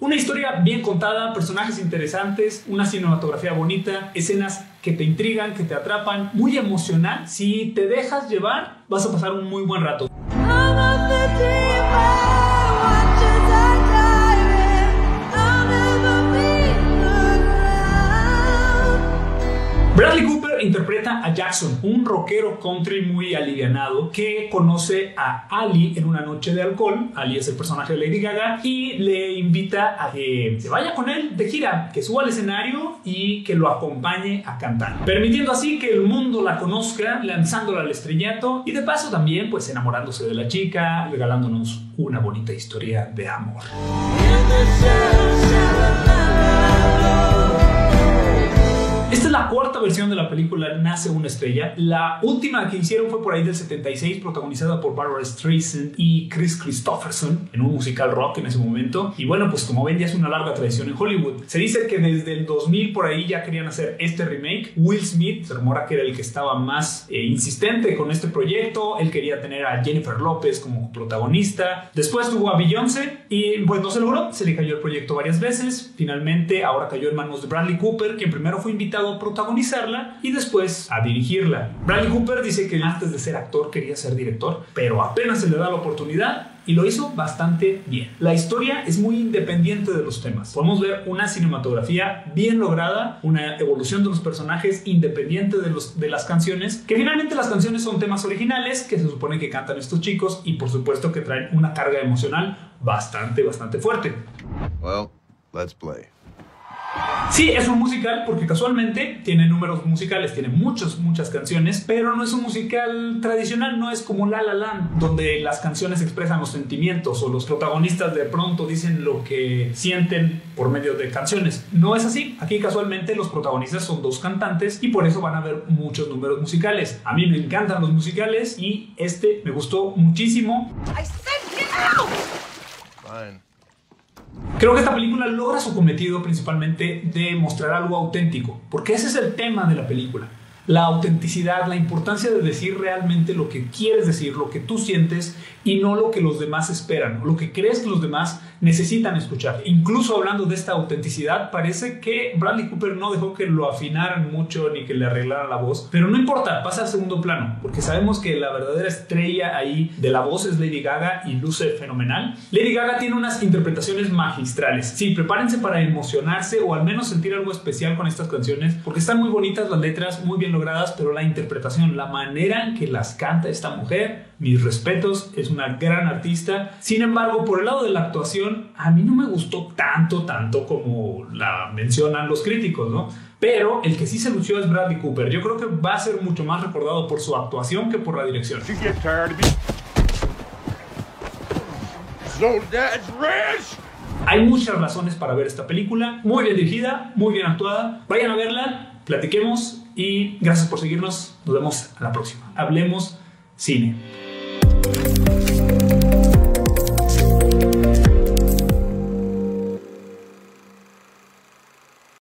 Una historia bien contada, personajes interesantes, una cinematografía bonita, escenas que te intrigan, que te atrapan, muy emocional. Si te dejas llevar, vas a pasar un muy buen rato. Bradley Cooper interpreta a Jackson, un rockero country muy alivianado que conoce a Ali en una noche de alcohol. Ali es el personaje de Lady Gaga y le invita a que se vaya con él de gira, que suba al escenario y que lo acompañe a cantar, permitiendo así que el mundo la conozca, lanzándola al estrellato y de paso también pues enamorándose de la chica, regalándonos una bonita historia de amor. Versión de la película Nace una estrella. La última que hicieron fue por ahí del 76, protagonizada por Barbara Streisand y Chris Christopherson en un musical rock en ese momento. Y bueno, pues como ven ya es una larga tradición en Hollywood. Se dice que desde el 2000 por ahí ya querían hacer este remake. Will Smith se rumora que era el que estaba más eh, insistente con este proyecto. Él quería tener a Jennifer López como protagonista. Después tuvo a Beyoncé y pues no se logró. Se le cayó el proyecto varias veces. Finalmente ahora cayó en manos de Bradley Cooper, quien primero fue invitado a protagonizarla y después a dirigirla. Bradley Cooper dice que antes de ser actor quería ser director, pero apenas se le da la oportunidad y lo hizo bastante bien. La historia es muy independiente de los temas. Podemos ver una cinematografía bien lograda, una evolución de los personajes independiente de, los, de las canciones, que finalmente las canciones son temas originales que se supone que cantan estos chicos y por supuesto que traen una carga emocional bastante, bastante fuerte. Well, let's play. Sí, es un musical porque casualmente tiene números musicales, tiene muchas, muchas canciones, pero no es un musical tradicional, no es como La La Land, donde las canciones expresan los sentimientos o los protagonistas de pronto dicen lo que sienten por medio de canciones. No es así, aquí casualmente los protagonistas son dos cantantes y por eso van a ver muchos números musicales. A mí me encantan los musicales y este me gustó muchísimo. Fine. Creo que esta película logra su cometido principalmente de mostrar algo auténtico, porque ese es el tema de la película. La autenticidad, la importancia de decir realmente lo que quieres decir, lo que tú sientes y no lo que los demás esperan, lo que crees que los demás necesitan escuchar. Incluso hablando de esta autenticidad, parece que Bradley Cooper no dejó que lo afinaran mucho ni que le arreglaran la voz, pero no importa, pasa al segundo plano, porque sabemos que la verdadera estrella ahí de la voz es Lady Gaga y luce fenomenal. Lady Gaga tiene unas interpretaciones magistrales. Sí, prepárense para emocionarse o al menos sentir algo especial con estas canciones, porque están muy bonitas las letras, muy bien logradas, pero la interpretación, la manera en que las canta esta mujer, mis respetos, es una gran artista. Sin embargo, por el lado de la actuación, a mí no me gustó tanto, tanto como la mencionan los críticos, ¿no? Pero el que sí se lució es Bradley Cooper. Yo creo que va a ser mucho más recordado por su actuación que por la dirección. Hay muchas razones para ver esta película. Muy bien dirigida, muy bien actuada. Vayan a verla, platiquemos y gracias por seguirnos. Nos vemos a la próxima. Hablemos cine.